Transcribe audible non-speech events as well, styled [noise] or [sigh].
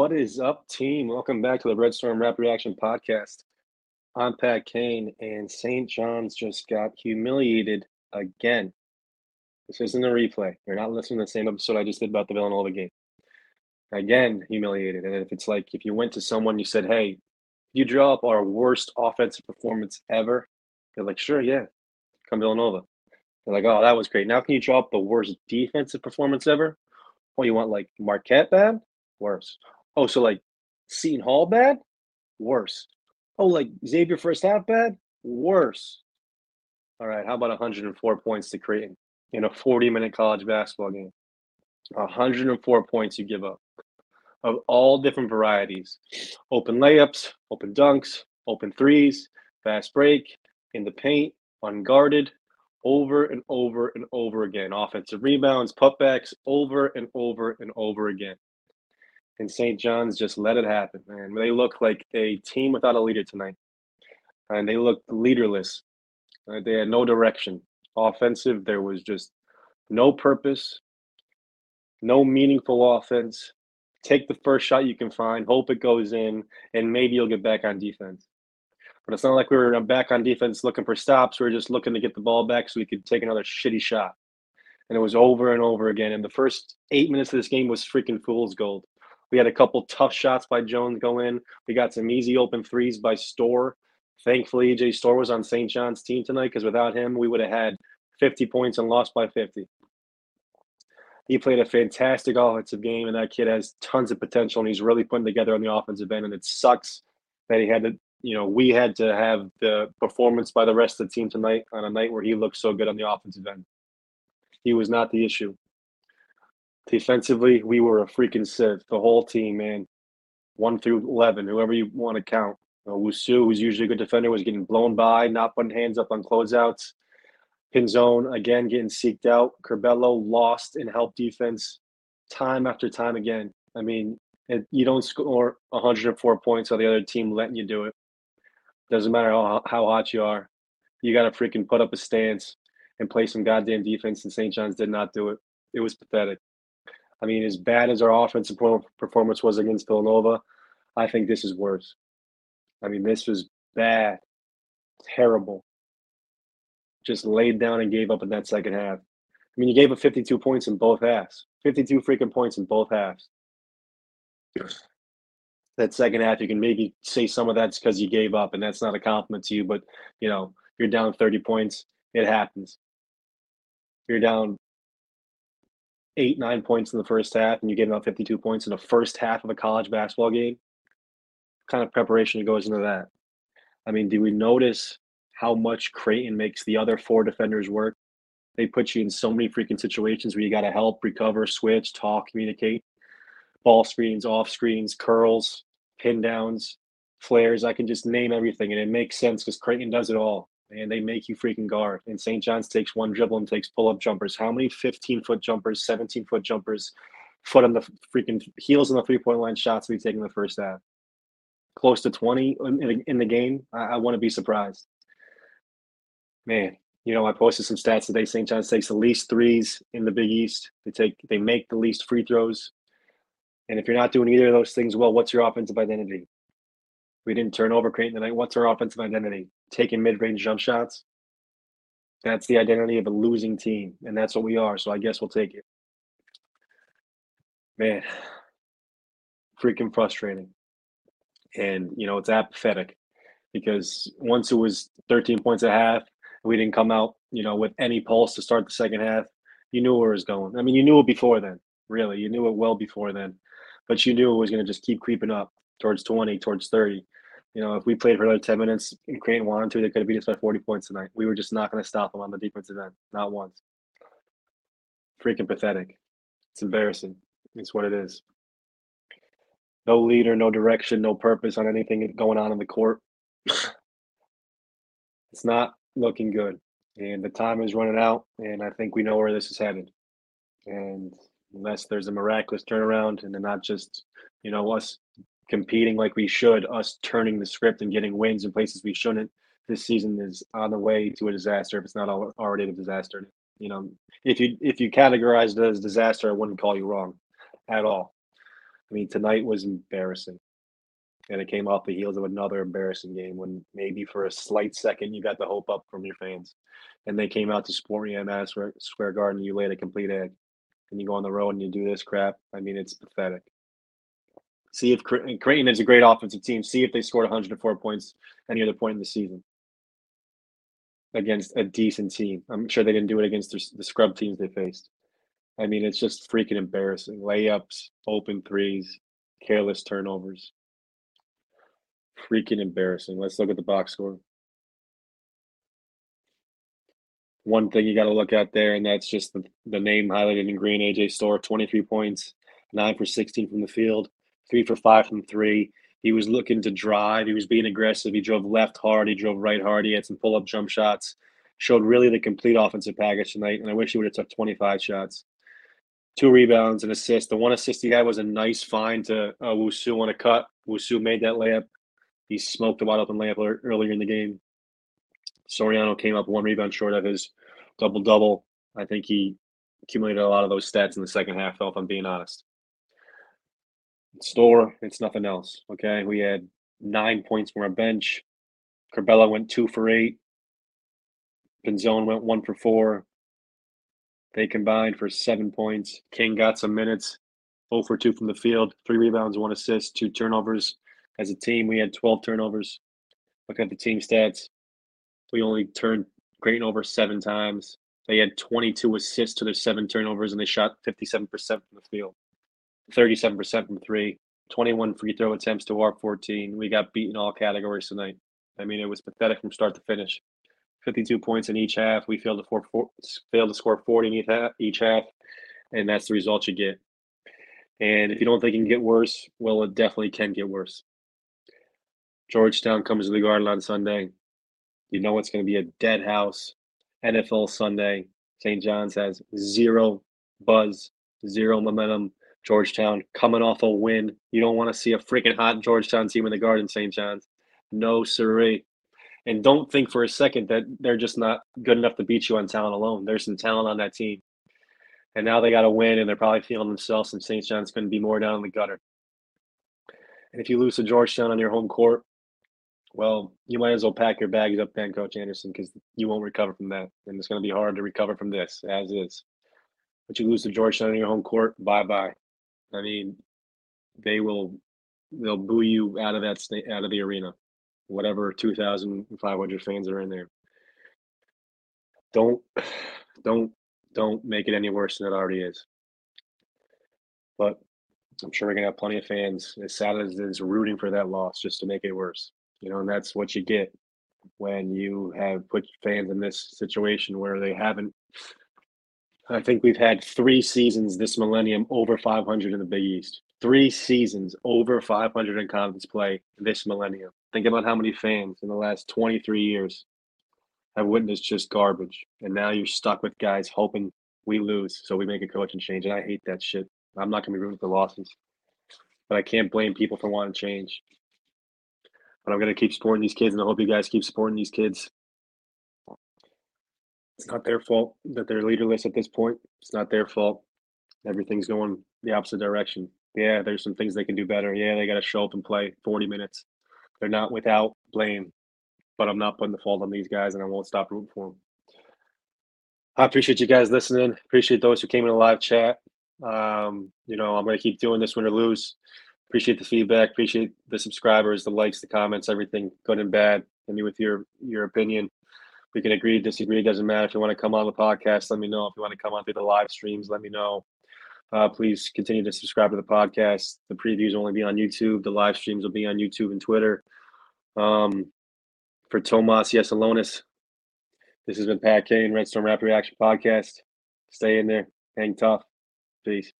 What is up, team? Welcome back to the Red Storm Rap Reaction Podcast. I'm Pat Kane, and St. John's just got humiliated again. This isn't a replay. You're not listening to the same episode I just did about the Villanova game. Again, humiliated. And if it's like if you went to someone, you said, Hey, you draw up our worst offensive performance ever, they're like, Sure, yeah, come Villanova. They're like, Oh, that was great. Now, can you draw up the worst defensive performance ever? Oh, you want like Marquette bad? Worse. Oh, so like Seton Hall bad? Worse. Oh, like Xavier first half bad? Worse. All right, how about 104 points to Creighton in a 40 minute college basketball game? 104 points you give up of all different varieties open layups, open dunks, open threes, fast break, in the paint, unguarded, over and over and over again. Offensive rebounds, putbacks, over and over and over again. And St. John's just let it happen, man. They look like a team without a leader tonight. And they looked leaderless. Uh, they had no direction. Offensive, there was just no purpose, no meaningful offense. Take the first shot you can find, hope it goes in, and maybe you'll get back on defense. But it's not like we were back on defense looking for stops. We were just looking to get the ball back so we could take another shitty shot. And it was over and over again. And the first eight minutes of this game was freaking fool's gold. We had a couple tough shots by Jones go in. We got some easy open threes by Storr. Thankfully, AJ Storr was on St. John's team tonight because without him, we would have had 50 points and lost by 50. He played a fantastic offensive game, and that kid has tons of potential, and he's really putting together on the offensive end. And it sucks that he had to you know, we had to have the performance by the rest of the team tonight on a night where he looked so good on the offensive end. He was not the issue. Defensively, we were a freaking sieve. The whole team, man, one through eleven, whoever you want to count. You know, Wusu, who's usually a good defender, was getting blown by, not putting hands up on closeouts. Pinzon again getting seeked out. Curbelo lost in help defense, time after time again. I mean, it, you don't score 104 points, or the other team letting you do it. Doesn't matter how, how hot you are. You got to freaking put up a stance and play some goddamn defense. And St. John's did not do it. It was pathetic. I mean, as bad as our offensive performance was against Villanova, I think this is worse. I mean, this was bad, terrible. Just laid down and gave up in that second half. I mean, you gave up 52 points in both halves. 52 freaking points in both halves that second half, you can maybe say some of that's because you gave up, and that's not a compliment to you. But you know, you're down 30 points. It happens. You're down eight, nine points in the first half, and you get up 52 points in the first half of a college basketball game. Kind of preparation goes into that? I mean, do we notice how much Creighton makes the other four defenders work? They put you in so many freaking situations where you got to help, recover, switch, talk, communicate ball screens, off screens, curls, pin downs, flares. I can just name everything, and it makes sense because Creighton does it all. And they make you freaking guard. And St. John's takes one dribble and takes pull up jumpers. How many 15 foot jumpers, 17 foot jumpers, foot on the freaking heels on the three point line shots we take in the first half? Close to 20 in, in the game. I, I want to be surprised. Man, you know, I posted some stats today. St. John's takes the least threes in the Big East. They take they make the least free throws. And if you're not doing either of those things well, what's your offensive identity? We didn't turn over Creighton tonight. What's our offensive identity? Taking mid-range jump shots. That's the identity of a losing team, and that's what we are. So I guess we'll take it. Man, freaking frustrating. And you know it's apathetic because once it was 13 points a half, we didn't come out, you know, with any pulse to start the second half. You knew where it was going. I mean, you knew it before then. Really, you knew it well before then but you knew it was going to just keep creeping up towards 20, towards 30. You know, if we played for another 10 minutes and Creighton wanted to, they could have beat us by 40 points tonight. We were just not going to stop them on the defensive end, not once. Freaking pathetic. It's embarrassing. It's what it is. No leader, no direction, no purpose on anything going on in the court. [laughs] it's not looking good. And the time is running out, and I think we know where this is headed. And unless there's a miraculous turnaround and then not just, you know, us competing like we should, us turning the script and getting wins in places we shouldn't. This season is on the way to a disaster if it's not already a disaster. You know, if you if you categorize it as disaster, I wouldn't call you wrong at all. I mean, tonight was embarrassing. And it came off the heels of another embarrassing game when maybe for a slight second you got the hope up from your fans. And they came out to support you at Madison Square Garden, you laid a complete egg. And you go on the road and you do this crap. I mean, it's pathetic. See if Creighton is a great offensive team. See if they scored 104 points any other point in the season against a decent team. I'm sure they didn't do it against the scrub teams they faced. I mean, it's just freaking embarrassing. Layups, open threes, careless turnovers. Freaking embarrassing. Let's look at the box score. One thing you got to look at there, and that's just the, the name highlighted in green AJ Storr 23 points, 9 for 16 from the field, 3 for 5 from 3. He was looking to drive. He was being aggressive. He drove left hard. He drove right hard. He had some pull up jump shots. Showed really the complete offensive package tonight. And I wish he would have took 25 shots. Two rebounds and assist. The one assist he had was a nice find to uh, Wusu on a cut. Wusu made that layup. He smoked a wide open layup earlier in the game. Soriano came up one rebound short of his double double. I think he accumulated a lot of those stats in the second half, though, if I'm being honest. Storr, it's nothing else. Okay. We had nine points from our bench. Curbelo went two for eight. Pinzon went one for four. They combined for seven points. King got some minutes, 0 for 2 from the field, three rebounds, one assist, two turnovers. As a team, we had 12 turnovers. Look at the team stats. We only turned Creighton over seven times. They had 22 assists to their seven turnovers, and they shot 57% from the field. 37% from three, 21 free throw attempts to our 14. We got beaten in all categories tonight. I mean, it was pathetic from start to finish. 52 points in each half. We failed to, four, four, failed to score 40 in each half, each half, and that's the result you get. And if you don't think it can get worse, well, it definitely can get worse. Georgetown comes to the Garden on Sunday. You know it's going to be a dead house. NFL Sunday. St. John's has zero buzz, zero momentum. Georgetown coming off a win. You don't want to see a freaking hot Georgetown team in the Garden, St. John's. No, siree. And don't think for a second that they're just not good enough to beat you on talent alone. There's some talent on that team. And now they got to win, and they're probably feeling themselves, and St. John's going to be more down in the gutter. And if you lose to Georgetown on your home court, well, you might as well pack your bags up then, Coach Anderson, because you won't recover from that. And it's going to be hard to recover from this, as is. But you lose to Georgetown on your home court, bye bye. I mean, they will they'll boo you out of that state out of the arena, whatever two thousand five hundred fans are in there. Don't don't don't make it any worse than it already is. But I'm sure we're gonna have plenty of fans, as sad as it is, rooting for that loss just to make it worse. You know, and that's what you get when you have put fans in this situation where they haven't I think we've had three seasons this millennium over 500 in the Big East. Three seasons over 500 in conference play this millennium. Think about how many fans in the last 23 years have witnessed just garbage. And now you're stuck with guys hoping we lose so we make a coaching change. And I hate that shit. I'm not going to be rooting for losses. But I can't blame people for wanting change. But I'm going to keep supporting these kids, and I hope you guys keep supporting these kids. It's not their fault that they're leaderless at this point. It's not their fault. Everything's going the opposite direction. Yeah, there's some things they can do better. Yeah, they got to show up and play 40 minutes. They're not without blame, but I'm not putting the fault on these guys, and I won't stop rooting for them. I appreciate you guys listening. Appreciate those who came in the live chat. Um, you know, I'm going to keep doing this win or lose. Appreciate the feedback. Appreciate the subscribers, the likes, the comments, everything, good and bad. I mean, with your your opinion we can agree, disagree. It doesn't matter. If you want to come on the podcast, let me know. If you want to come on through the live streams, let me know. Uh, please continue to subscribe to the podcast. The previews will only be on YouTube. The live streams will be on YouTube and Twitter. Um, for Tomas Yesalonis, this has been Pat Kane, Red Storm Rap Reaction Podcast. Stay in there. Hang tough. Peace.